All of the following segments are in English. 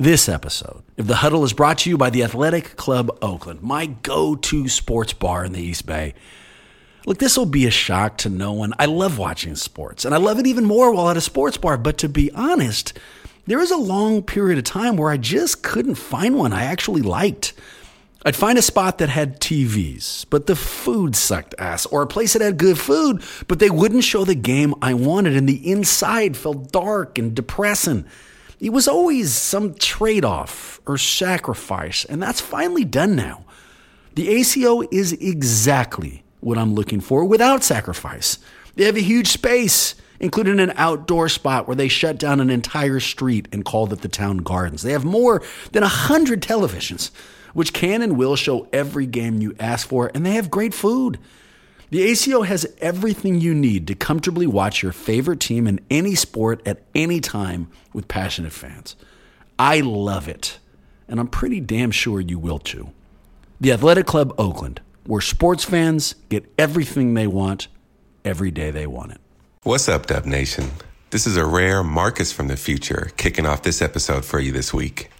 This episode of The Huddle is brought to you by the Athletic Club Oakland, my go to sports bar in the East Bay. Look, this will be a shock to no one. I love watching sports, and I love it even more while at a sports bar. But to be honest, there was a long period of time where I just couldn't find one I actually liked. I'd find a spot that had TVs, but the food sucked ass, or a place that had good food, but they wouldn't show the game I wanted, and the inside felt dark and depressing. It was always some trade off or sacrifice, and that's finally done now. The ACO is exactly what I'm looking for without sacrifice. They have a huge space, including an outdoor spot where they shut down an entire street and called it the town gardens. They have more than a hundred televisions, which can and will show every game you ask for, and they have great food. The ACO has everything you need to comfortably watch your favorite team in any sport at any time with passionate fans. I love it, and I'm pretty damn sure you will too. The Athletic Club Oakland, where sports fans get everything they want every day they want it. What's up, Dub Nation? This is a rare Marcus from the future kicking off this episode for you this week.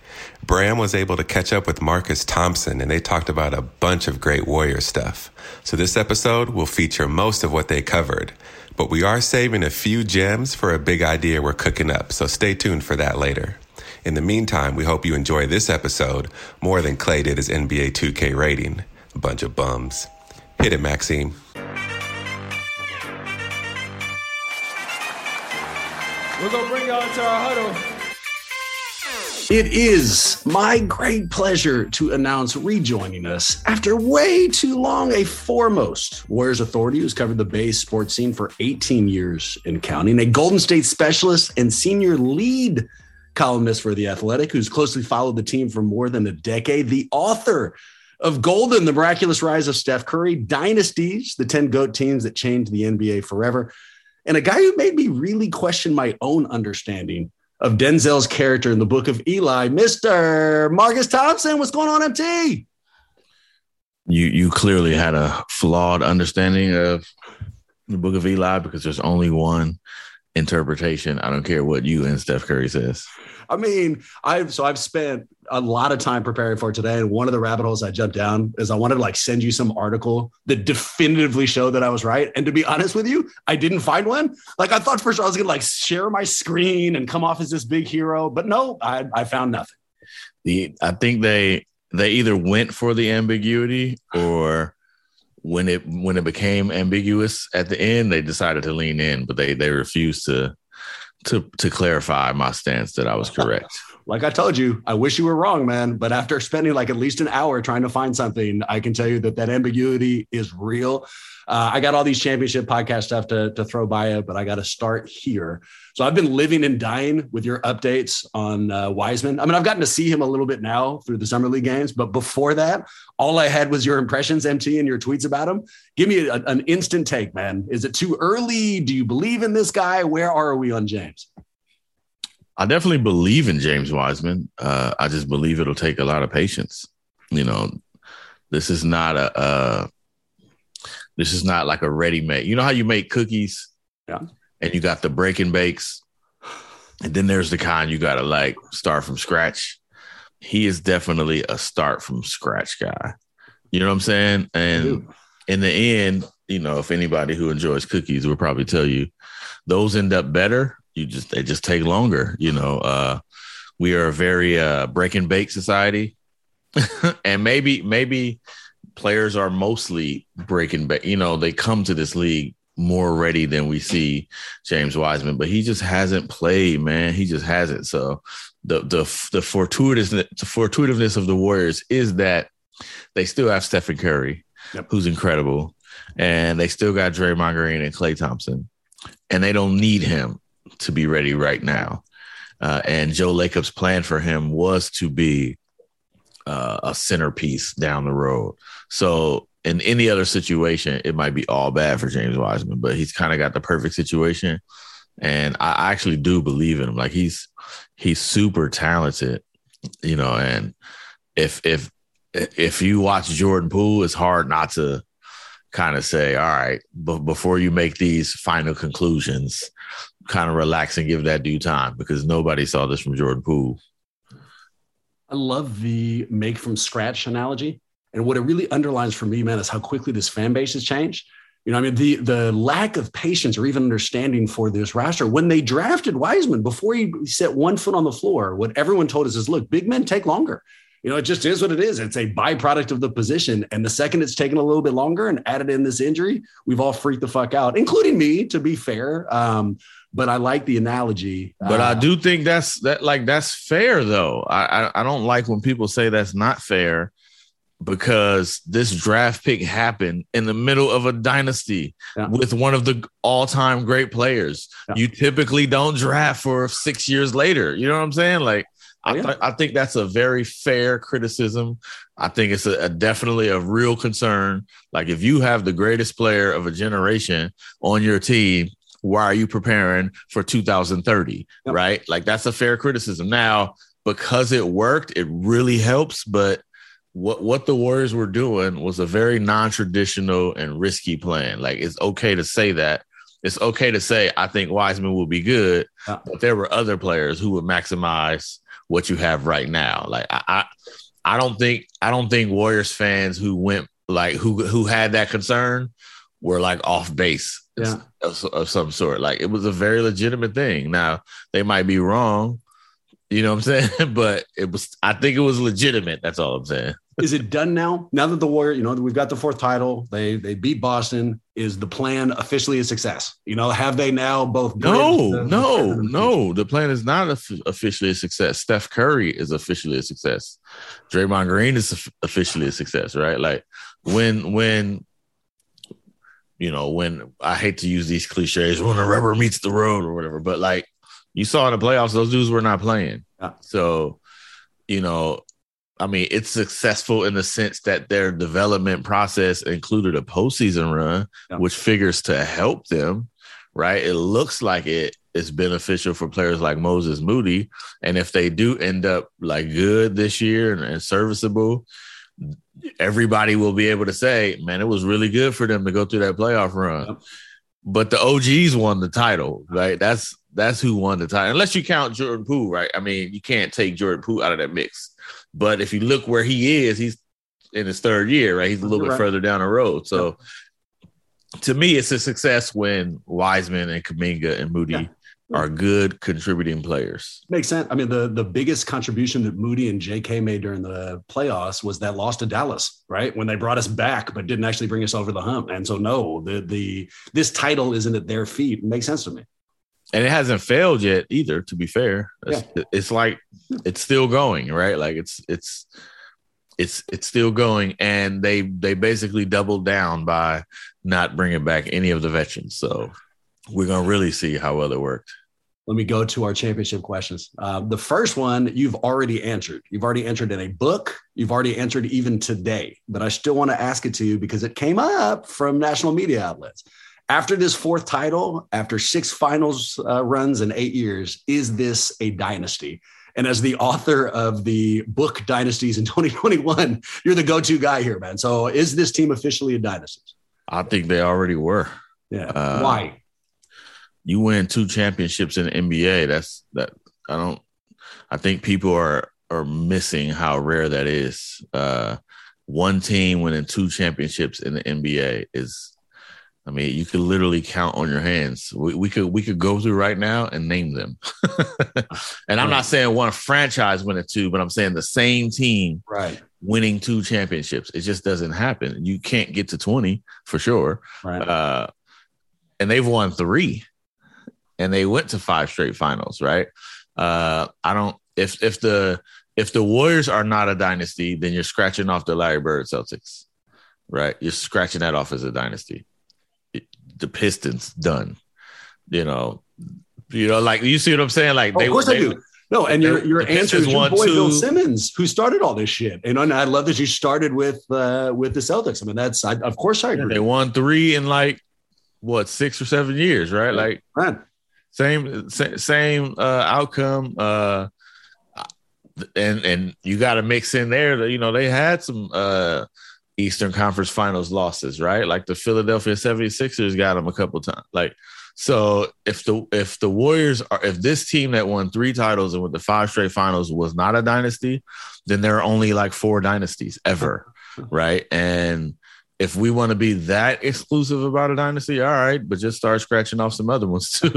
Bram was able to catch up with Marcus Thompson and they talked about a bunch of great Warrior stuff. So this episode will feature most of what they covered, but we are saving a few gems for a big idea we're cooking up, so stay tuned for that later. In the meantime, we hope you enjoy this episode more than Klay did his NBA 2K rating. A bunch of bums. Hit it, Maxime. We're gonna bring y'all into our huddle. It is my great pleasure to announce rejoining us after way too long a foremost Warriors authority who's covered the Bay sports scene for 18 years in counting, a Golden State specialist and senior lead columnist for The Athletic who's closely followed the team for more than a decade, the author of Golden, the miraculous rise of Steph Curry, Dynasties, the 10 GOAT teams that changed the NBA forever, and a guy who made me really question my own understanding of Denzel's character in the book of Eli, Mr. Marcus Thompson. What's going on, MT? You you clearly had a flawed understanding of the book of Eli because there's only one interpretation. I don't care what you and Steph Curry says. I mean, I've so I've spent a lot of time preparing for today, and one of the rabbit holes I jumped down is I wanted to like send you some article that definitively showed that I was right. And to be honest with you, I didn't find one. Like I thought first I was gonna like share my screen and come off as this big hero, but no, I, I found nothing. The I think they they either went for the ambiguity or when it when it became ambiguous at the end, they decided to lean in, but they they refused to to to clarify my stance that I was correct. Like I told you, I wish you were wrong, man. But after spending like at least an hour trying to find something, I can tell you that that ambiguity is real. Uh, I got all these championship podcast stuff to, to throw by it, but I got to start here. So I've been living and dying with your updates on uh, Wiseman. I mean, I've gotten to see him a little bit now through the summer league games, but before that, all I had was your impressions, MT, and your tweets about him. Give me a, an instant take, man. Is it too early? Do you believe in this guy? Where are we on James? I definitely believe in James Wiseman. Uh, I just believe it'll take a lot of patience. You know, this is not a uh, this is not like a ready made. You know how you make cookies, Yeah. and you got the break and bakes, and then there's the kind you got to like start from scratch. He is definitely a start from scratch guy. You know what I'm saying? And in the end, you know, if anybody who enjoys cookies will probably tell you those end up better. You just they just take longer. You know, uh, we are a very uh, break and bake society, and maybe maybe players are mostly breaking back. You know, they come to this league more ready than we see James Wiseman, but he just hasn't played, man. He just hasn't. So the the the fortuitous the fortuitiveness of the Warriors is that they still have Stephen Curry, Yep. who's incredible, and they still got Draymond Green and Klay Thompson, and they don't need him to be ready right now. Uh, and Joe Lacob's plan for him was to be uh, a centerpiece down the road. So in any other situation, it might be all bad for James Wiseman, but he's kind of got the perfect situation. And I actually do believe in him. Like he's he's super talented, you know. And if if if you watch Jordan Poole, it's hard not to kind of say, all right, but before you make these final conclusions, kind of relax and give that due time because nobody saw this from Jordan Poole. I love the make from scratch analogy. And what it really underlines for me, man, is how quickly this fan base has changed. You know, I mean, the the lack of patience or even understanding for this roster when they drafted Wiseman before he set one foot on the floor, what everyone told us is, look, big men take longer. You know, it just is what it is. It's a byproduct of the position. And the second it's taken a little bit longer and added in this injury, we've all freaked the fuck out, including me, to be fair. Um, but I like the analogy. But I Uh, do think that's that like that's fair though. I, I I don't like when people say that's not fair because this draft pick happened in the middle of a dynasty Yeah. with one of the all-time great players. Yeah. You typically don't draft for 6 years later. You know what I'm saying? Like I, th- I think that's a very fair criticism. I think it's a, a definitely a real concern. Like if you have the greatest player of a generation on your team, why are you preparing for 2030? Yep. Right? Like that's a fair criticism. Now, because it worked, it really helps. But what what the Warriors were doing was a very non-traditional and risky plan. Like it's okay to say that. It's okay to say I think Wiseman will be good, Yeah. but there were other players who would maximize what you have right now. Like I, I I don't think I don't think Warriors fans who went like who who had that concern were like off base Yeah. of, of some sort. Like it was a very legitimate thing. Now they might be wrong, you know what I'm saying? but it was I think it was legitimate. That's all I'm saying. is it done now? Now that the Warrior, you know, we've got the fourth title, they they beat Boston. Is the plan officially a success? You know, have they now both? No, the- no, no. The plan is not of- officially a success. Steph Curry is officially a success. Draymond Green is of- officially a success, right? Like when when you know when I hate to use these cliches when the rubber meets the road or whatever, but like you saw in the playoffs, those dudes were not playing. Yeah. So you know, I mean, it's successful in the sense that their development process included a postseason run, Yeah. which figures to help them, right? It looks like it is beneficial for players like Moses Moody. And if they do end up like good this year and, and serviceable, everybody will be able to say, man, it was really good for them to go through that playoff run. Yep. But the OGs won the title, right? That's that's who won the title. Unless you count Jordan Poole, right? I mean, you can't take Jordan Poole out of that mix. But if you look where he is, he's in his third year, right? He's a little You're bit right. further down the road. So to me, it's a success when Wiseman and Kuminga and Moody Yeah. Are good contributing players. Makes sense. I mean, the the biggest contribution that Moody and J.K. made during the playoffs was that loss to Dallas, right? When they brought us back, but didn't actually bring us over the hump. And so, no, the the this title isn't at their feet. It makes sense to me. and it hasn't failed yet either. To be fair, it's, it's like it's still going, right? Like it's it's it's it's still going, and they they basically doubled down by not bringing back any of the veterans. So we're gonna really see how well it worked. Let me go to our championship questions. Uh, the first one you've already answered. You've already answered in a book. You've already answered even today, but I still want to ask it to you because it came up from national media outlets. after this fourth title, after six finals uh, runs in eight years, is this a dynasty? And as the author of the book Dynasties in 2021, you're the go to guy here, man. So is this team officially a dynasty? I think they already were. Yeah. Uh, Why? You win two championships in the NBA. That's that. I don't. I think people are are missing how rare that is. Uh, one team winning two championships in the NBA is I mean, you could literally count on your hands. We, we could we could go through right now and name them. and I'm not saying one franchise winning two, but I'm saying the same team right winning two championships. It just doesn't happen. You can't get to 20 for sure. Right. Uh, and they've won three, and they went to five straight finals. Right. Uh, I don't. If if the if the Warriors are not a dynasty, then you're scratching off the Larry Bird Celtics. Right. You're scratching that off as a dynasty the Pistons done. You know, you know, like you see what I'm saying? Like they, of course they, I do. No, and your your answer is your boy two. Bill Simmons, who started all this shit. And I love that you started with uh, with the Celtics. I mean, that's I, of course I agree. Yeah, they won three in like what six or seven years, right? Like right. Same same uh, outcome. Uh, and and you got to mix in there. You know, they had some uh, Eastern Conference Finals losses, right? Like the Philadelphia 76ers got them a couple times. Like so if the if the Warriors are if this team that won three titles and with the five straight finals was not a dynasty, then there are only like four dynasties ever, right? And if we want to be that exclusive about a dynasty, all right, but just start scratching off some other ones too.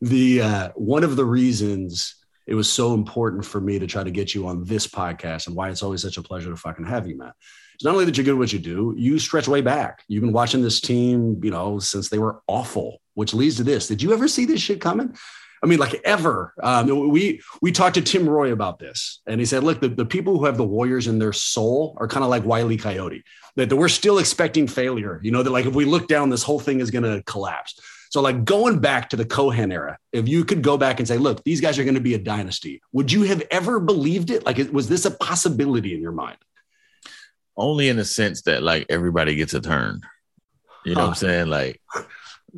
the uh, one of the reasons it was so important for me to try to get you on this podcast and why it's always such a pleasure to fucking have you, Matt. It's not only that you're good at what you do, you stretch way back. You've been watching this team, you know, since they were awful, which leads to this. Did you ever see this shit coming? I mean, like ever. Um, we we talked to Tim Roye about this, and he said, "Look, the, the people who have the Warriors in their soul are kind of like Wiley Coyote. That, that we're still expecting failure. You know, that like if we look down, this whole thing is going to collapse." So, like going back to the Cohan era, if you could go back and say, look, these guys are going to be a dynasty, would you have ever believed it? Like, was this a possibility in your mind? Only in the sense that, like, everybody gets a turn. You know huh. what I'm saying? Like,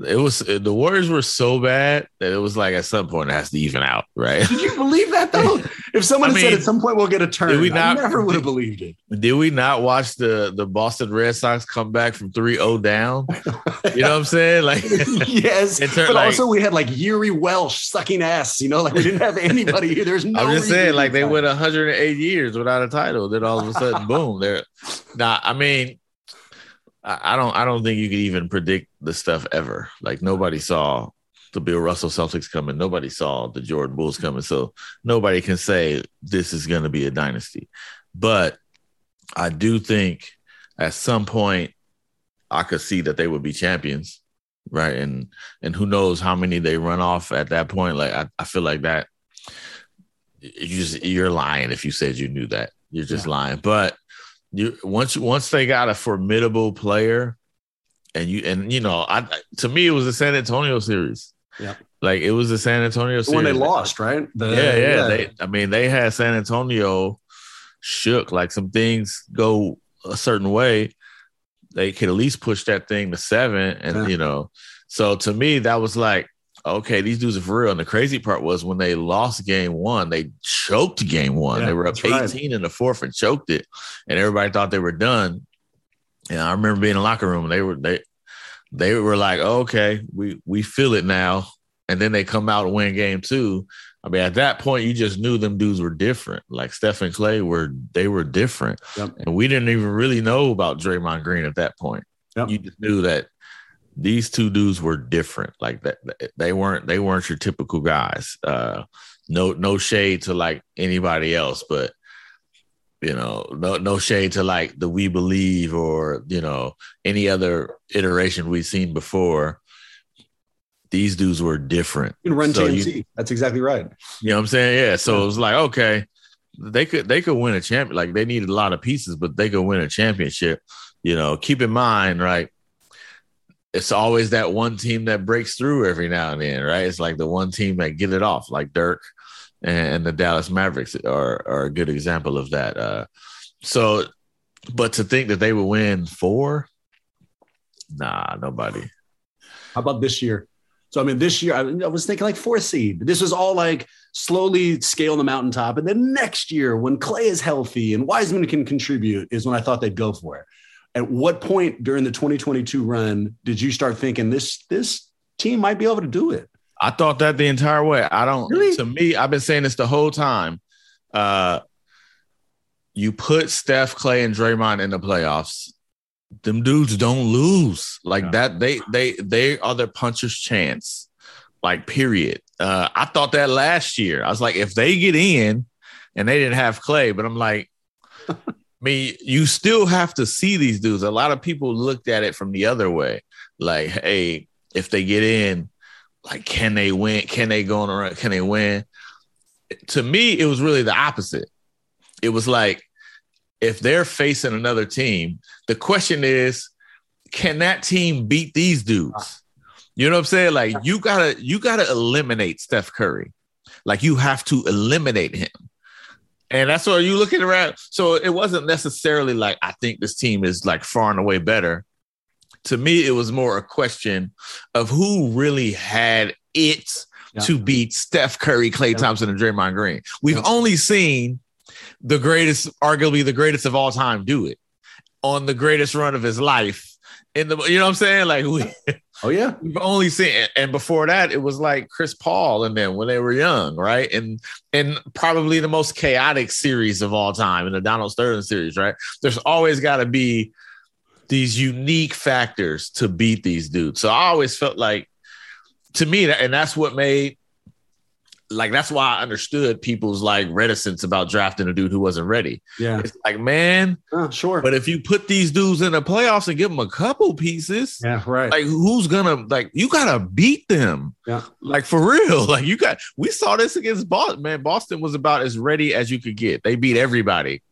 it was the Warriors were so bad that it was like at some point it has to even out, right? Did you believe that though? If someone I mean, said at some point we'll get a turn, we not, I never would have believed it. Did we not watch the the Boston Red Sox come back from 3-0 down? You know what I'm saying? Like yes, but like, also we had like Yuri Welsch sucking ass. You know, like we didn't have anybody here. There's no. I'm just saying, like they went 108 years without a title. Then all of a sudden, boom! There. Now, I mean, I don't I don't think you could even predict the stuff ever. Like nobody saw the Bill Russell Celtics coming. Nobody saw the Jordan Bulls coming. So nobody can say this is going to be a dynasty. But I do think at some point I could see that they would be champions, right? And and who knows how many they run off at that point. Like I, I feel like that you just you're lying if you said you knew that. You're just yeah. lying. But you once once they got a formidable player, and you and you know, I to me it was the San Antonio series. Yeah. Like it was the San Antonio series. when they lost, right? The, yeah, yeah, yeah. They, I mean, they had San Antonio shook. Like some things go a certain way, they could at least push that thing to seven, and yeah. you know. So to me, that was like okay, these dudes are for real. And the crazy part was when they lost game one, they choked game one. Yeah, they were up 18 right. in the fourth and choked it. And everybody thought they were done. And I remember being in the locker room and they were they they were like, oh, okay, we we feel it now. And then they come out and win game two. I mean, at that point, you just knew them dudes were different. Like Steph and Klay were they were different. Yep. And we didn't even really know about Draymond Green at that point. Yep. You just knew that these two dudes were different. Like that, they weren't they weren't your typical guys. Uh, no no shade to like anybody else, but you know, no no shade to like the We Believe or you know any other iteration we've seen before. These dudes were different. You can run so TMC. You, That's exactly right. You know what I'm saying? Yeah. So yeah. it was like, okay, they could they could win a champion. Like they needed a lot of pieces, but they could win a championship. You know, keep in mind, right? It's always that one team that breaks through every now and then, right? It's like the one team that get it off, like Dirk and the Dallas Mavericks are, are a good example of that. Uh, so, but to think that they would win four, Nah, nobody. How about this year? So I mean, this year I, was thinking like fourth seed. This was all like slowly scale the mountaintop, and then next year when Klay is healthy and Wiseman can contribute is when I thought they'd go for it. At what point during the 2022 run did you start thinking this this team might be able to do it? I thought that the entire way. I don't. Really? To me, I've been saying this the whole time. Uh, you put Steph, Klay, and Draymond in the playoffs. Them dudes don't lose like Yeah. that. They they they are their puncher's chance. Like period. Uh, I thought that last year. I was like, if they get in, and they didn't have Klay, but I'm like, me, you still have to see these dudes. A lot of people looked at it from the other way. Like, hey, if they get in, like, can they win? Can they go on a run? Can they win? To me, it was really the opposite. It was like, if they're facing another team, the question is, can that team beat these dudes? You know what I'm saying? Like, you gotta, you gotta eliminate Steph Curry. Like, you have to eliminate him. And that's what you looking around. So it wasn't necessarily like I think this team is like far and away better. To me, it was more a question of who really had it Yeah. to beat Steph Curry, Klay Yeah. Thompson, and Draymond Green. We've Yeah. only seen the greatest, arguably the greatest of all time, do it on the greatest run of his life. In the, you know what I'm saying? Like we, Oh yeah, We've only seen, and before that, it was like Chris Paul and them when they were young, right? And and probably the most chaotic series of all time in the Donald Sterling series, right? There's always got to be these unique factors to beat these dudes. So I always felt like, to me, and that's what made, like, that's why I understood people's like reticence about drafting a dude who wasn't ready. yeah, It's like, man, Oh, sure. but if you put these dudes in the playoffs and give them a couple pieces, yeah, right. like who's gonna like you gotta beat them Yeah. like for real like you got we saw this against boston man boston was about as ready as you could get they beat everybody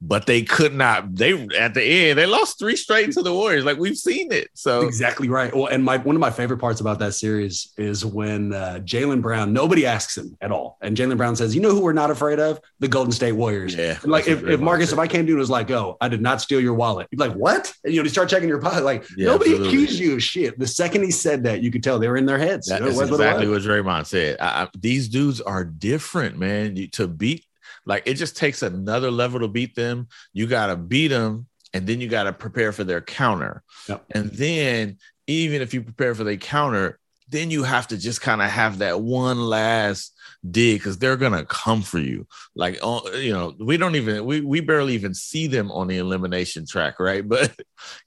but they could not they at the end they lost three straight to the warriors like we've seen it so Exactly right. Well, and my one of my favorite parts about that series is when uh, Jaylen Brown, nobody asks him at all, and Jaylen Brown says, "You know who we're not afraid of? The Golden State Warriors." Yeah, And like if, if Marcus, if I came to you and was like, "Oh, I did not steal your wallet," you'd be like, "What?" And you know, you start checking your pocket. Like Yeah, nobody absolutely. accused you of shit. The second he said that, you could tell they were in their heads. That You know, is it was what exactly what Draymond said. I, I, these dudes are different, man. You, to beat, like, it just takes another level to beat them. You got to beat them, and then you got to prepare for their counter. Yep. And then, even if you prepare for their counter, then you have to just kind of have that one last dig because they're gonna come for you. Like, oh, you know, we don't even we we barely even see them on the elimination track, right? But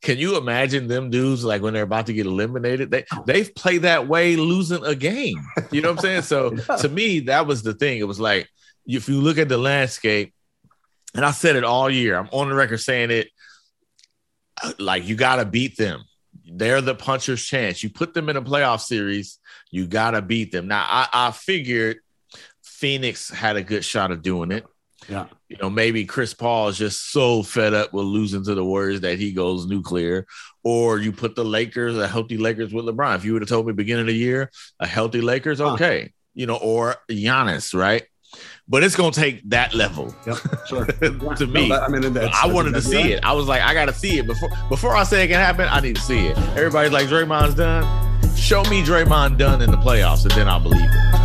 can you imagine them dudes like when they're about to get eliminated? They they've played that way, losing a game. You know what I'm saying? So Yeah. to me, that was the thing. It was like if you look at the landscape, and I said it all year. I'm on the record saying it. uh, Like you got to beat them. They're the puncher's chance. You put them in a playoff series, you got to beat them. Now I, I figured Phoenix had a good shot of doing it. Yeah. You know, maybe Chris Paul is just so fed up with losing to the Warriors that he goes nuclear. Or you put the Lakers, a healthy Lakers with LeBron. If you would have told me beginning of the year, a healthy Lakers, Huh. okay. You know, or Giannis, right? But it's gonna take that level Yep, sure. to me. No, I mean, that's, I wanted to see right. it. I was like, I gotta see it before before I say it can happen. I need to see it. Everybody's like, Draymond's done. Show me Draymond done in the playoffs, and then I'll believe it.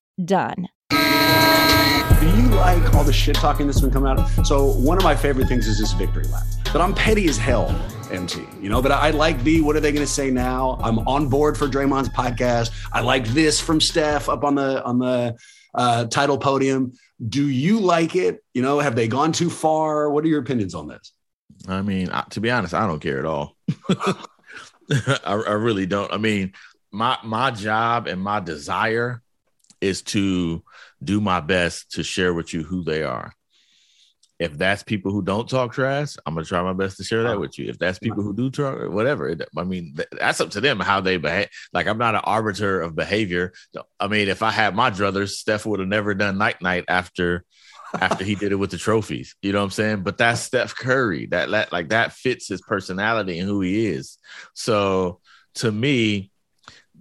done. Do you like all the shit talking that's been coming out? So one of my favorite things is this victory lap. But I'm petty as hell, MT. You know, but I like the what are they going to say now? I'm on board for Draymond's podcast. I like this from Steph up on the on the uh, title podium. Do you like it? You know, have they gone too far? What are your opinions on this? I mean, to be honest, I don't care at all. I, I really don't. I mean, my my job and my desire is to do my best to share with you who they are. If that's people who don't talk trash, I'm gonna try my best to share that with you. If that's people who do talk, whatever, I mean, that's up to them how they behave. Like I'm not an arbiter of behavior. I mean, if I had my druthers, Steph would have never done night night after after he did it with the trophies. You know what I'm saying? But that's Steph Curry. That, that like that fits his personality and who he is. So to me,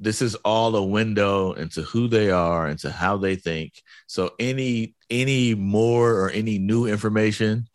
this is all a window into who they are, into how they think. So any any more or any new information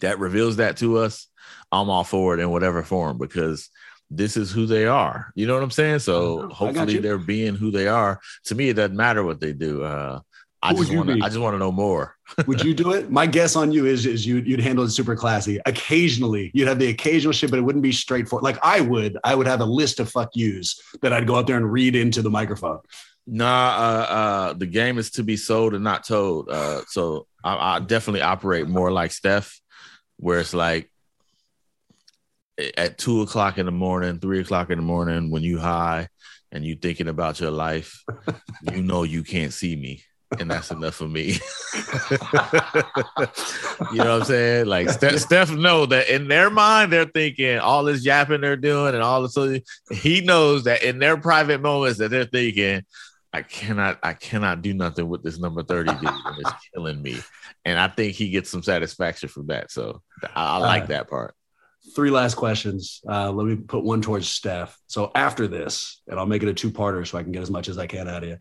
that reveals that to us, I'm all for it in whatever form because this is who they are. You know what I'm saying? So hopefully they're being who they are. To me, it doesn't matter what they do. Uh, I just want to. I just want to know more. Would you do it? My guess on you is is you'd you'd handle it super classy. Occasionally, you'd have the occasional shit, but it wouldn't be straightforward. Like I would, I would have a list of fuck yous that I'd go out there and read into the microphone. Nah, uh, uh, the game is to be sold and not told. Uh, so I, I definitely operate more like Steph, where it's like at two o'clock in the morning, three o'clock in the morning, when you high and you thinking about your life, you know you can't see me and that's enough for me. you know what I'm saying? Like Steph, Steph know that in their mind they're thinking all this yapping they're doing and all this. He knows that in their private moments that they're thinking, I cannot, I cannot do nothing with this number 30 dude, and it's killing me. And I think he gets some satisfaction from that. So I, I like uh, that part. Three last questions. Uh, let me put one towards Steph. So after this, and I'll make it a two-parter so I can get as much as I can out of you.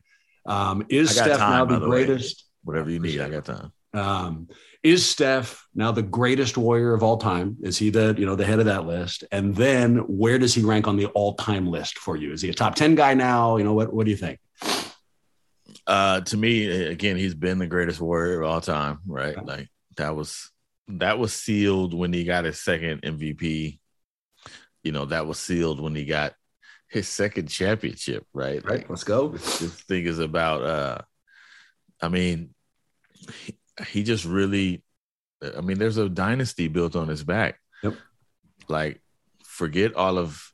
Um, is Steph time, now the, the greatest? Way. Whatever you need, I got time. Um, is Steph now the greatest warrior of all time? Is he the you know the head of that list? And then where does he rank on the all time list for you? Is he a top ten guy now? You know what? What do you think? Uh, to me, again, he's been the greatest warrior of all time. Right? Like that was that was sealed when he got his second MVP. You know that was sealed when he got his second championship, right? Right. Like, let's go. This, this, thing is about. uh I mean, he, he just really. I mean, there's a dynasty built on his back. Yep. Like, forget all of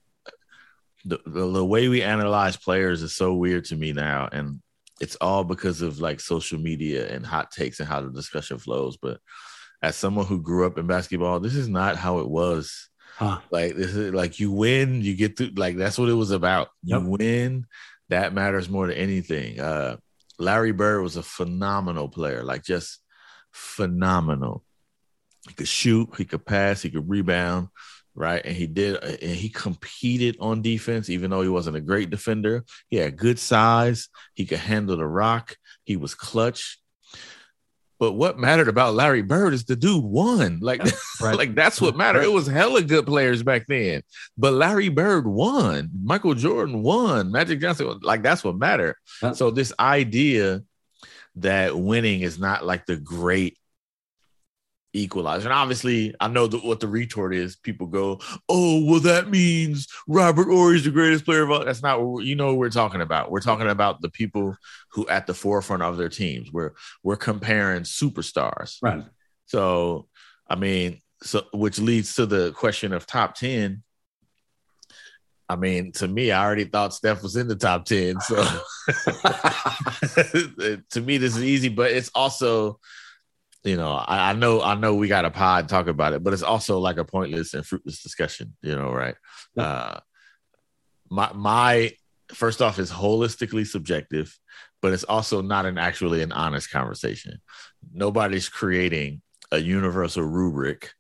the, the, the way we analyze players is so weird to me now, and it's all because of like social media and hot takes and how the discussion flows. But as someone who grew up in basketball, this is not how it was Huh. Like this is like you win, you get to like that's what it was about. Yep. You win, that matters more than anything. Uh Larry Bird was a phenomenal player, like just phenomenal. He could shoot, he could pass, he could rebound, right? And he did, and he competed on defense, even though he wasn't a great defender. He had good size, he could handle the rock, he was clutch. But what mattered about Larry Bird is the dude won. Like, right. like that's what mattered. Right. It was hella good players back then. But Larry Bird won. Michael Jordan won. Magic Johnson, like that's what mattered. Yeah. So this idea that winning is not like the great equalize. And obviously, I know that what the retort is. People go, "Oh, well, that means Robert Horry is the greatest player of all." That's not what you know. What we're talking about. We're talking about the people who at the forefront of their teams. We're we're comparing superstars, Right. So, I mean, so which leads to the question of top ten. I mean, to me, I already thought Steph was in the top ten. So, to me, this is easy, but it's also you know, I, I, know, I know we got a pod talk about it, but it's also like a pointless and fruitless discussion, you know, right? Yeah. Uh, my, my, first off, is holistically subjective, but it's also not an actually an honest conversation. Nobody's creating a universal rubric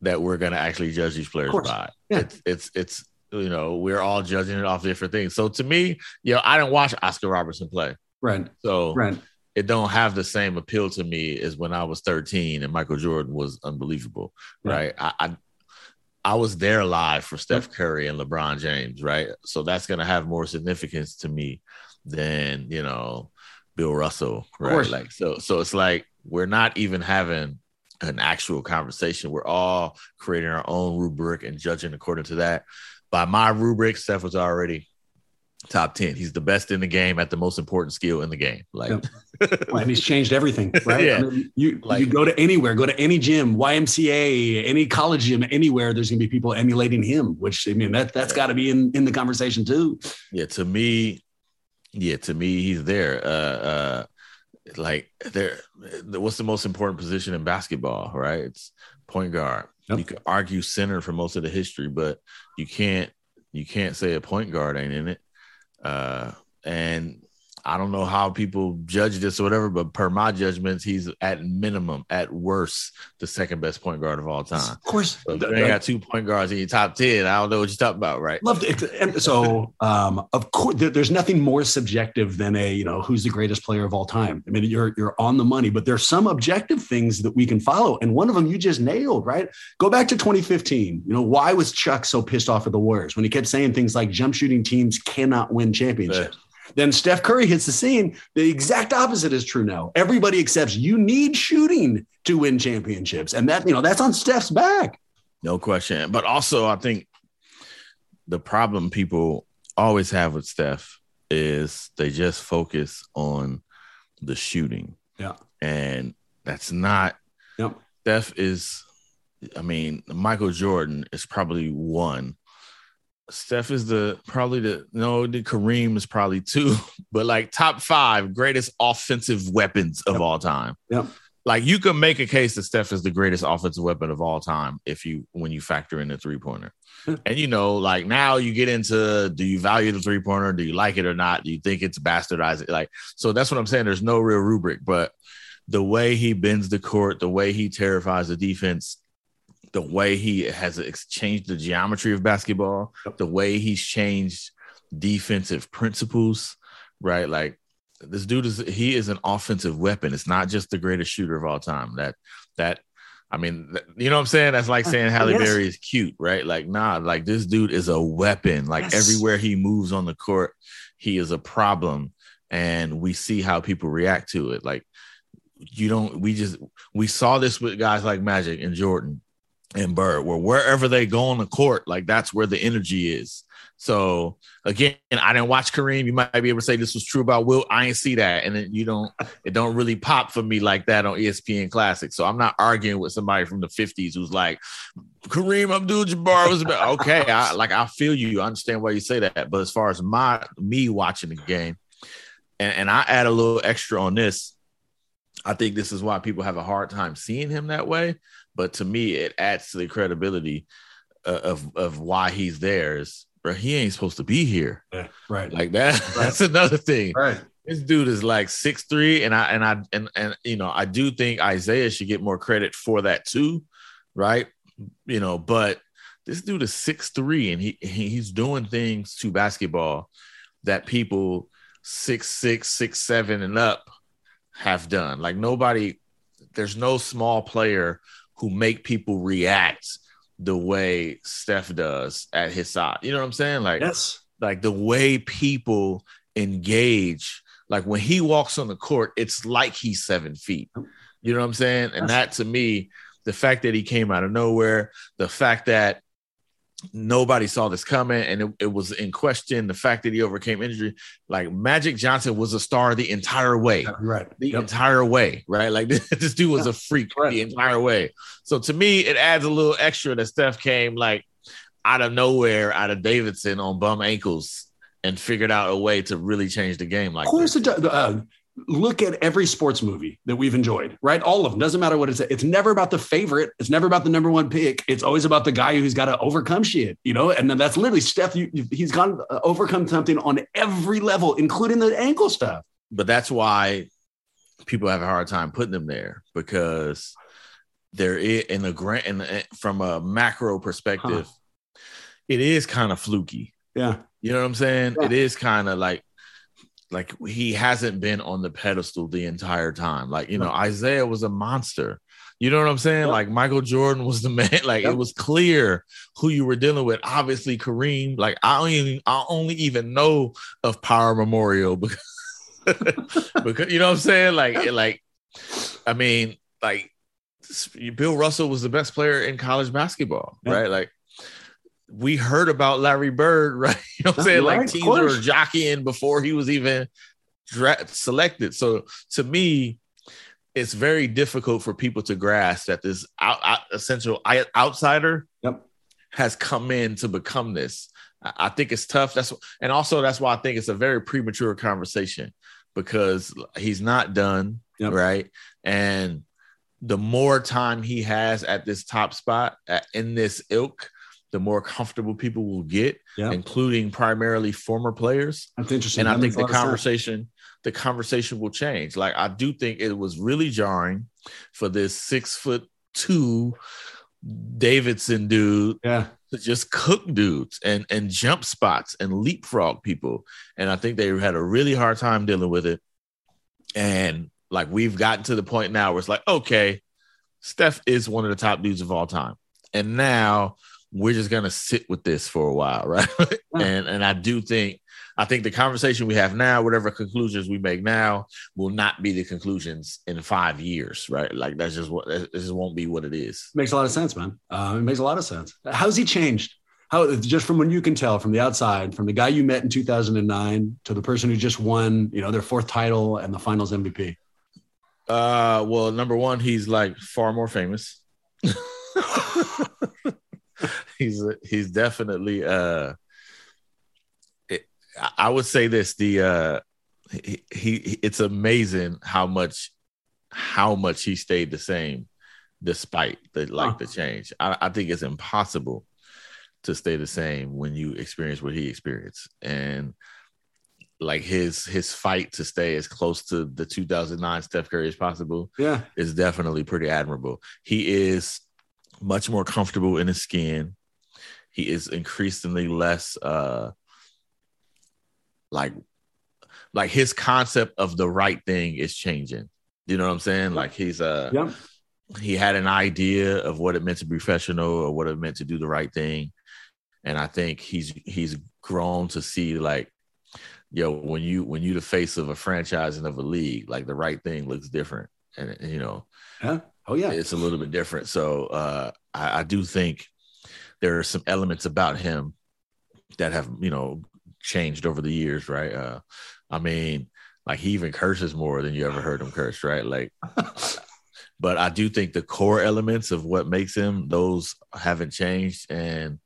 that we're going to actually judge these players by. Yeah. It's, it's, it's, you know, we're all judging it off different things. So to me, you know, I didn't watch Oscar Robertson play. Right. So, right it don't have the same appeal to me as when I was 13 and Michael Jordan was unbelievable, right? I, I, I was there live for Steph Curry and LeBron James, right? So that's gonna have more significance to me than you know Bill Russell, right? Like so, so it's like we're not even having an actual conversation. We're all creating our own rubric and judging according to that. By my rubric, Steph was already top 10. He's the best in the game at the most important skill in the game. Like, well, and he's changed everything, right? yeah. I mean, you, like, you go to anywhere, go to any gym, YMCA, any college gym, anywhere, there's going to be people emulating him, which I mean, that, that's yeah. got to be in, in the conversation too. Yeah. To me, yeah, to me, he's there. Uh, uh, like there, what's the most important position in basketball, right? It's point guard. Yep. You could argue center for most of the history, but you can't you can't say a point guard ain't in it. Uh, and I don't know how people judge this or whatever, but per my judgments, he's at minimum, at worst, the second best point guard of all time. Of course, so got two point guards in your top ten. I don't know what you're talking about, right? Love to, so, um, of course, there's nothing more subjective than a you know who's the greatest player of all time. I mean, you're you're on the money, but there's some objective things that we can follow, and one of them you just nailed, right? Go back to 2015. You know, why was Chuck so pissed off at the Warriors when he kept saying things like jump shooting teams cannot win championships? Then Steph Curry hits the scene. The exact opposite is true now. Everybody accepts you need shooting to win championships. And that, you know, that's on Steph's back. No question. But also, I think the problem people always have with Steph is they just focus on the shooting. Yeah. And that's not, yep. Steph is, I mean, Michael Jordan is probably one Steph is the probably the no, the Kareem is probably two, but like top five greatest offensive weapons of yep. all time. Yep. Like you can make a case that Steph is the greatest offensive weapon of all time if you when you factor in the three pointer. and you know, like now you get into do you value the three pointer? Do you like it or not? Do you think it's bastardized? Like so that's what I'm saying. There's no real rubric, but the way he bends the court, the way he terrifies the defense, the way he has changed the geometry of basketball, the way he's changed defensive principles, right? Like this dude is he is an offensive weapon. It's not just the greatest shooter of all time. That that I mean, you know what I'm saying? That's like uh, saying Halle yes. Berry is cute, right? Like, nah, like this dude is a weapon. Like yes. everywhere he moves on the court, he is a problem. And we see how people react to it. Like, you don't, we just, we saw this with guys like Magic and Jordan and Bird, where wherever they go on the court, like that's where the energy is. So again, I didn't watch Kareem. You might be able to say this was true about Wilt. I ain't see that, and then you don't. It don't really pop for me like that on ESPN Classic. So I'm not arguing with somebody from the '50s who's like Kareem Abdul-Jabbar was about. Okay, I like I feel you. I understand why you say that. But as far as my me watching the game, and, and I add a little extra on this. I think this is why people have a hard time seeing him that way but to me, it adds to the credibility uh, of of why he's there. Is bro, he ain't supposed to be here. Yeah, right. Like that. Right. That's another thing. Right. This dude is like six three, and I and I and and you know I do think Isaiah should get more credit for that too, right? You know, but this dude is six three, and he he's doing things to basketball that people six six six seven and up have done. Like nobody, there's no small player who make people react the way Steph does at his side. You know what I'm saying? Like, yes. like the way people engage. Like when he walks on the court, it's like he's seven feet. You know what I'm saying? And that to me, the fact that he came out of nowhere, the fact that nobody saw this coming and it, it, was in question the fact that he overcame injury like magic johnson was a star the entire way right the yep. entire way right like this, this dude was yeah. a freak right. the entire way so to me it adds a little extra that steph came like out of nowhere out of davidson on bum ankles and figured out a way to really change the game like of course this. it does uh, look at every sports movie that we've enjoyed, right? All of them. Doesn't matter what it's. It's never about the favorite. It's never about the number one pick. It's always about the guy who's got to overcome shit, you know. And then that's literally Steph. You, he's gone uh, overcome something on every level, including the ankle stuff. But that's why people have a hard time putting them there because there is in a grant and from a macro perspective, huh. it is kind of fluky. Yeah. You know what I'm saying? Yeah. It is kind of like like he hasn't been on the pedestal the entire time. Like, you know, Isiah was a monster. You know what I'm saying? Yep. Like Michael Jordan was the man. Like yep. it was clear who you were dealing with. Obviously, Kareem. Like I don't I only even know of Power Memorial because because you know what I'm saying? Like like I mean, like Bill Russell was the best player in college basketball, yep. right? Like we heard about Larry Bird, right? You know what I'm saying? Right, like teams were jockeying before he was even dra- selected. So to me, it's very difficult for people to grasp that this out, out, essential outsider yep. has come in to become this. I, I think it's tough. That's and also that's why I think it's a very premature conversation because he's not done, yep. right? And the more time he has at this top spot at, in this ilk, the more comfortable people will get, yeah. including primarily former players. That's interesting. And that I think the conversation, the conversation will change. Like I do think it was really jarring for this six foot two Davidson dude yeah. to just cook dudes and and jump spots and leapfrog people. And I think they had a really hard time dealing with it. And like we've gotten to the point now where it's like, okay, Steph is one of the top dudes of all time. And now we're just gonna sit with this for a while, right? and and I do think I think the conversation we have now, whatever conclusions we make now, will not be the conclusions in five years, right? Like that's just what this just won't be what it is. Makes a lot of sense, man. Uh, it makes a lot of sense. How's he changed? How just from when you can tell from the outside, from the guy you met in 2009 to the person who just won, you know, their fourth title and the Finals MVP. Uh, well, number one, he's like far more famous. he's he's definitely uh it, I would say this the uh he, he it's amazing how much how much he stayed the same despite the like huh. the change. I, I think it's impossible to stay the same when you experience what he experienced and like his his fight to stay as close to the 2009 Steph Curry as possible yeah is definitely pretty admirable. He is much more comfortable in his skin. He is increasingly less uh like like his concept of the right thing is changing. You know what I'm saying? Like he's uh yeah. he had an idea of what it meant to be professional or what it meant to do the right thing. And I think he's he's grown to see like yo, when you when you the face of a franchise and of a league, like the right thing looks different. And, and you know, yeah. Oh yeah, it's a little bit different. So uh, I, I do think there are some elements about him that have you know changed over the years, right? Uh, I mean, like he even curses more than you ever heard him curse, right? Like, but I do think the core elements of what makes him those haven't changed, and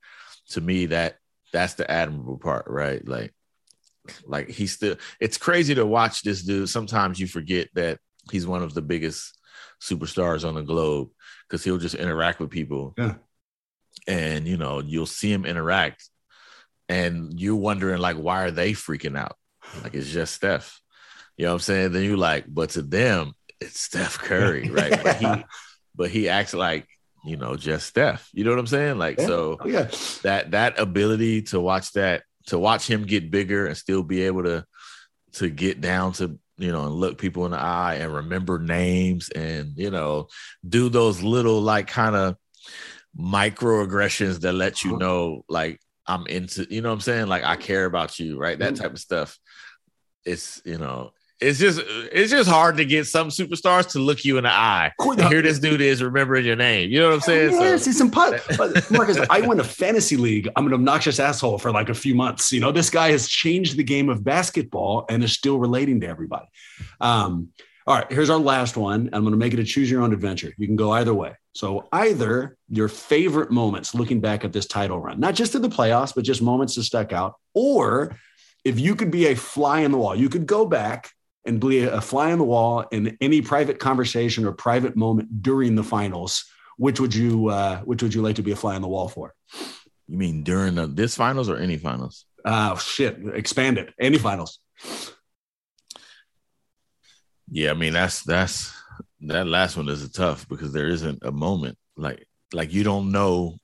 to me that that's the admirable part, right? Like, like he's still. It's crazy to watch this dude. Sometimes you forget that he's one of the biggest superstars on the globe because he'll just interact with people. Yeah. And you know, you'll see him interact and you're wondering like why are they freaking out? Like it's just Steph. You know what I'm saying? Then you like, but to them, it's Steph Curry, right? but he but he acts like you know just Steph. You know what I'm saying? Like yeah. so oh, yeah. that that ability to watch that to watch him get bigger and still be able to to get down to you know, and look people in the eye and remember names and, you know, do those little like kind of microaggressions that let you uh-huh. know like I'm into, you know what I'm saying? Like I care about you, right? That type of stuff. It's, you know, it's just it's just hard to get some superstars to look you in the eye. Here this dude is remembering your name. You know what I'm saying? Yes, So- it's impossible. Marcus, I win a fantasy league. I'm an obnoxious asshole for like a few months. You know, this guy has changed the game of basketball and is still relating to everybody. Um, all right, here's our last one. I'm going to make it a choose your own adventure. You can go either way. So, either your favorite moments looking back at this title run, not just in the playoffs, but just moments that stuck out, or if you could be a fly in the wall, you could go back and be a fly on the wall in any private conversation or private moment during the finals. Which would you uh, which would you like to be a fly on the wall for? you mean during the, this finals or any finals? Uh, shit, expand it. Any finals. Yeah, I mean that's that's that last one is tough because there isn't a moment like like you don't know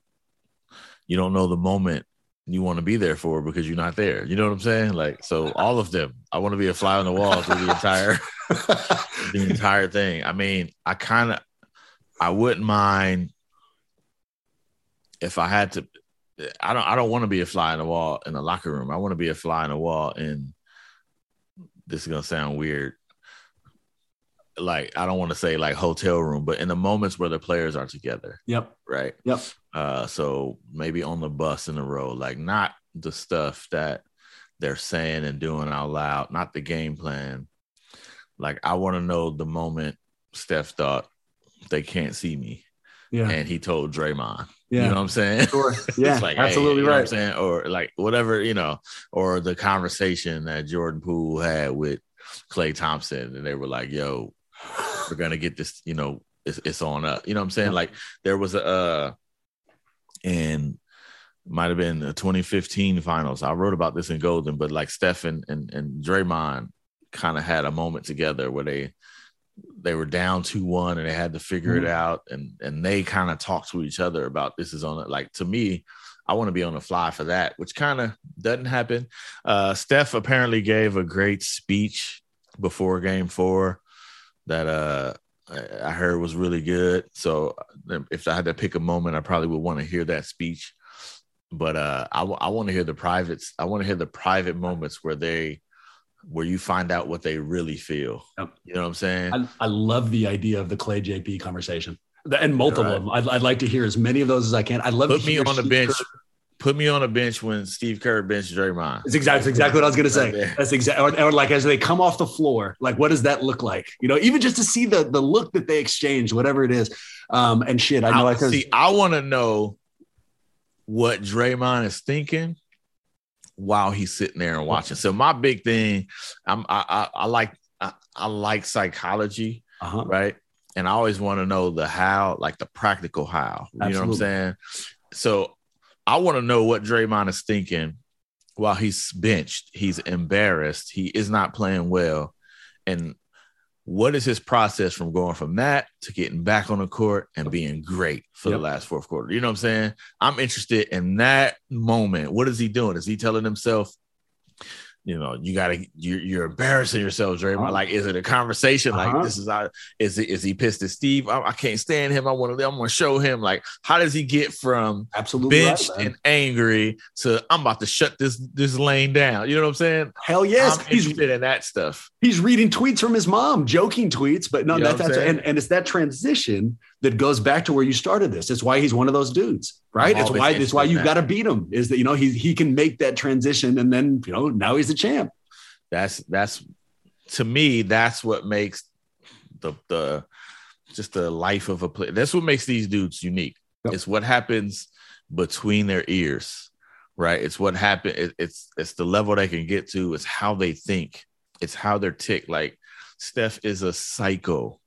you don't know the moment you want to be there for because you're not there. You know what I'm saying? Like so all of them. I want to be a fly on the wall through the entire the entire thing. I mean, I kind of I wouldn't mind if I had to I don't I don't want to be a fly on the wall in the locker room. I want to be a fly on the wall in this is gonna sound weird. Like I don't want to say like hotel room, but in the moments where the players are together, Yep. right? Yep. Uh, so maybe on the bus in the road, like not the stuff that they're saying and doing out loud, not the game plan. Like I want to know the moment Steph thought they can't see me, Yeah. and he told Draymond. Yeah. You know what I'm saying? Sure. Yeah. Like, hey, absolutely know what I'm right. saying? Or like whatever, you know, or the conversation that Jordan Poole had with Klay Thompson, and they were like, yo, we're gonna get this, you know, it's, it's on up. You know what I'm saying? Like there was a uh and might have been the 2015 finals. I wrote about this in Golden, but like Steph and and, Draymond kind of had a moment together where they they were down 2-1 and they had to figure Mhm. it out and and they kind of talked to each other about this is on it. Like to me, I want to be on the fly for that, which kind of doesn't happen. Uh Steph apparently gave a great speech before game 4 that uh I heard was really good. So uh, if I had to pick a moment, I probably would want to hear that speech. But uh, I, w- I want to hear the privates. I want to hear the private moments where they, where you find out what they really feel. Yep. You know what I'm saying? I, I love the idea of the Klay JP conversation and multiple Right. of them. I'd, I'd like to hear as many of those as I can. I'd love Put to me on the bench. Put me on a bench when Steve Kerr benched Draymond. That's exactly, that's exactly what I was going to say. That's exactly, or, or like as they come off the floor, like what does that look like? You know, even just to see the the look that they exchange, whatever it is. Um, and shit, I know I, I see. I want to know what Draymond is thinking while he's sitting there and watching. So my big thing, I'm I I, I like I, I like psychology, uh-huh. right? And I always want to know the how, like the practical how. You know what I'm saying? So I want to know what Draymond is thinking while he's benched. He's embarrassed. He is not playing well, and what is his process from going from that to getting back on the court and being great for Yep. the last fourth quarter? You know what I'm saying? I'm interested in that moment. What is he doing? Is he telling himself, you know, you gotta you're, you're embarrassing yourself, Draymond? Uh-huh. Like, is it a conversation? Like, Uh-huh. this is how is it is he pissed at Steve? I, I can't stand him. I want to I'm gonna show him like how does he get from absolutely right, benched man. and angry to I'm about to shut this this lane down. You know what I'm saying? Hell yes, I'm he's interested in that stuff. he's reading tweets from his mom, joking tweets, but no, You know that, that's and, and it's that transition that goes back to where you started this. It's why he's one of those dudes, right? It's why it's why you've got to beat him. Is that you know he he can make that transition, and then you know now he's the champ. That's that's to me, that's what makes the the just the life of a player. That's what makes these dudes unique. Yep. It's what happens between their ears, right? It's what happened. It, it's it's the level they can get to. It's how they think. It's how they're tick. Like Steph is a psycho.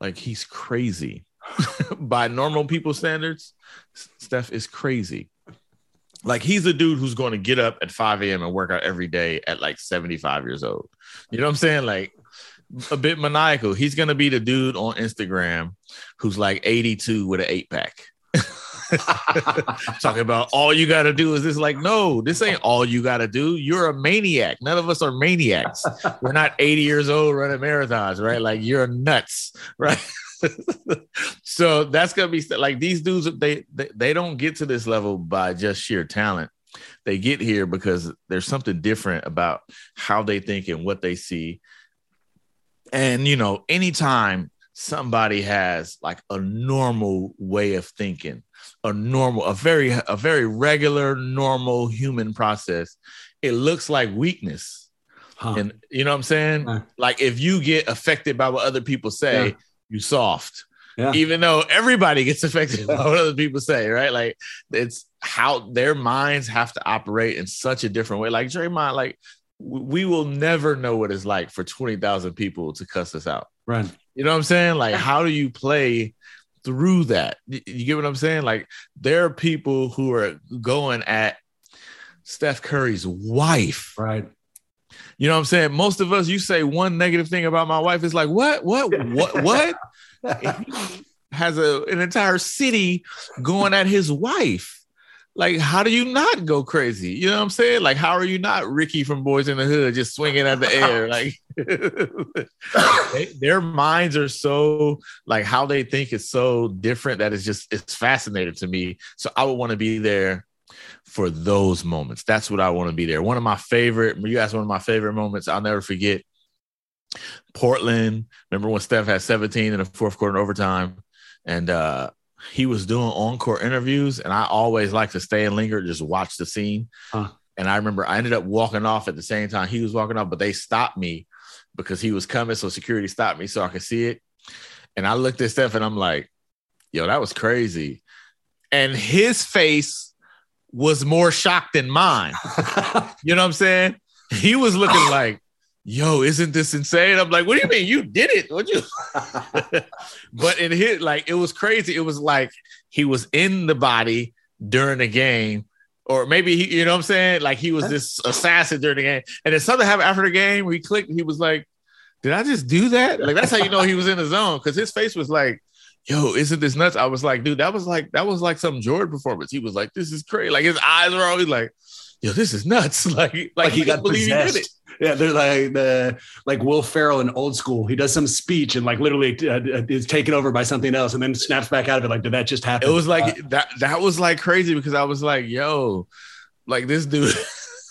Like he's crazy. By normal people standards, Steph is crazy. Like he's a dude who's going to get up at 5 a.m. and work out every day at like 75 years old. You know what I'm saying? Like a bit maniacal. He's going to be the dude on Instagram who's like 82 with an eight pack. Talking about all you got to do is this. Like, no, this ain't all you got to do. You're a maniac. None of us are maniacs. We're not 80 years old running marathons, right? Like, you're nuts, right? so that's gonna be like these dudes. They, they they don't get to this level by just sheer talent. They get here because there's something different about how they think and what they see And you know, anytime somebody has like a normal way of thinking, a normal, a very, a very regular, normal human process, it looks like weakness. Huh. And you know what I'm saying? Huh. Like if you get affected by what other people say, Yeah. You soft. Yeah. Even though everybody gets affected by what other people say, right? Like it's how their minds have to operate in such a different way. Like Draymond, like we will never know what it's like for 20,000 people to cuss us out. Right. You know what I'm saying? Like, how do you play through that? You get what I'm saying? Like, there are people who are going at Steph Curry's wife. Right. You know what I'm saying? Most of us, you say one negative thing about my wife, it's like, what, what, what, what? Has a an entire city going at his wife. Like, how do you not go crazy? You know what I'm saying? Like, how are you not Ricky from Boys in the Hood just swinging at the air? Like, they- their minds are so like how they think is so different that it's just it's fascinating to me. So I would want to be there for those moments. That's what I want to be there. One of my favorite, you asked one of my favorite moments, I'll never forget. Portland. Remember when Steph had 17 in the fourth quarter in overtime, and uh, he was doing encore interviews, and I always like to stay and linger, just watch the scene. Huh. And I remember I ended up walking off at the same time he was walking off, but they stopped me because he was coming, so security stopped me so I could see it. And I looked at Steph, and I'm like, "Yo, that was crazy." And his face was more shocked than mine. You know what I'm saying? He was looking like, yo, isn't this insane? I'm like, what do you mean you did it? What you but in his like it was crazy. It was like he was in the body during the game. Or maybe he, you know what I'm saying? Like he was this assassin during the game. And then something happened after the game he clicked, he was like, Did I just do that? Like that's how you know he was in the zone because his face was like, Yo, isn't this nuts? I was like, dude, that was like that was like some Jordan performance. He was like, This is crazy. Like his eyes were always like, Yo, this is nuts. Like, like, like he got believe he did it. possessed. Yeah, they're like the like Will Ferrell in Old School. He does some speech and like literally uh, is taken over by something else, and then snaps back out of it. Like, did that just happen? It was like Uh, that. That was like crazy because I was like, "Yo, like this dude,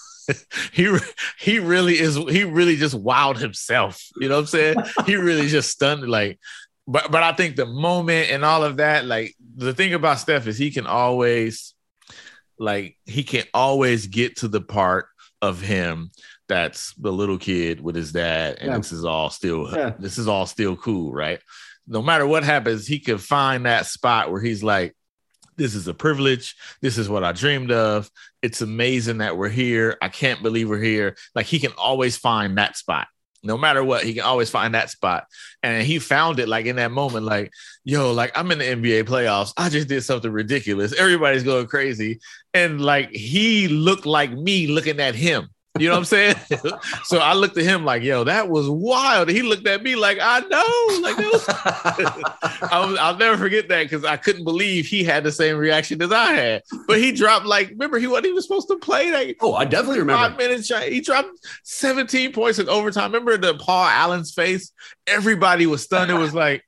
he he really is. He really just wowed himself. You know what I'm saying? he really just stunned. Like, but but I think the moment and all of that. Like the thing about Steph is he can always, like, he can always get to the part of him that's the little kid with his dad, and Yeah. this is all still Yeah. this is all still cool, right? No matter what happens, he can find that spot where he's like, this is a privilege. This is what I dreamed of. It's amazing that we're here. I can't believe we're here. Like he can always find that spot. No matter what, he can always find that spot. And he found it like in that moment, like, yo, like I'm in the NBA playoffs. I just did something ridiculous. Everybody's going crazy. And like he looked like me looking at him. You know what I'm saying? so I looked at him like, yo, that was wild. He looked at me like, I know. Like that was I was, I'll never forget that because I couldn't believe he had the same reaction as I had. But he dropped like, remember, he wasn't even supposed to play that. oh, I definitely remember. Five minutes. He dropped 17 points in overtime. Remember the Paul Allen's face? Everybody was stunned. It was like,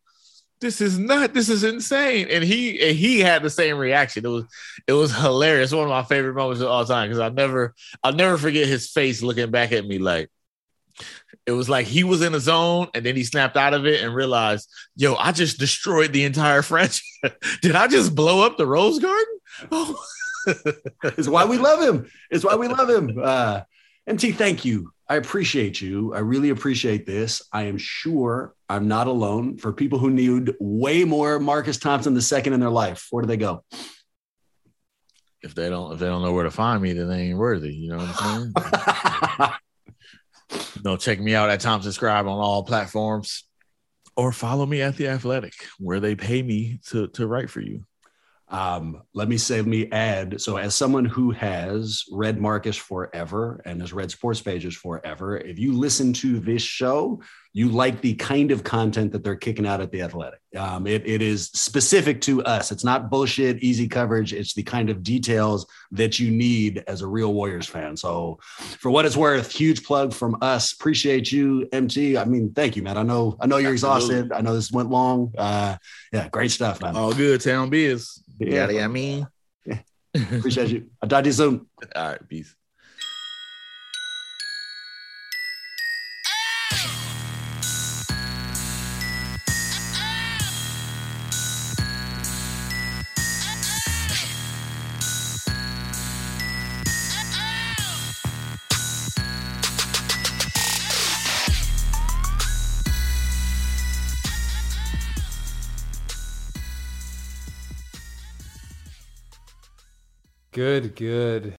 this is not. This is insane. And he and he had the same reaction. It was it was hilarious. One of my favorite moments of all time because I never I'll never forget his face looking back at me like it was like he was in a zone and then he snapped out of it and realized, yo, I just destroyed the entire french Did I just blow up the Rose Garden? Oh, It's why we love him. It's why we love him. Uh, MT, thank you. I appreciate you. I really appreciate this. I am sure I'm not alone. For people who need way more Marcus Thompson the second in their life, where do they go? if they don't if they don't know where to find me, then they ain't worthy. You know what I'm saying? no, check me out at Thompson Scribe on all platforms. Or follow me at the Athletic, where they pay me to to write for you. Um, let me say, let me add. So, as someone who has read Marcus forever and has read sports pages forever, if you listen to this show, you like the kind of content that they're kicking out at the Athletic. Um, it, it is specific to us. It's not bullshit, easy coverage. It's the kind of details that you need as a real Warriors fan. So, for what it's worth, huge plug from us. Appreciate you, MT. I mean, thank you, man. I know, I know you're exhausted. I know this went long. Uh, yeah, great stuff, man. All good, town biz. Yeah. Yeah, I mean. Appreciate you. I'll talk to you soon. All right, peace. Good, good.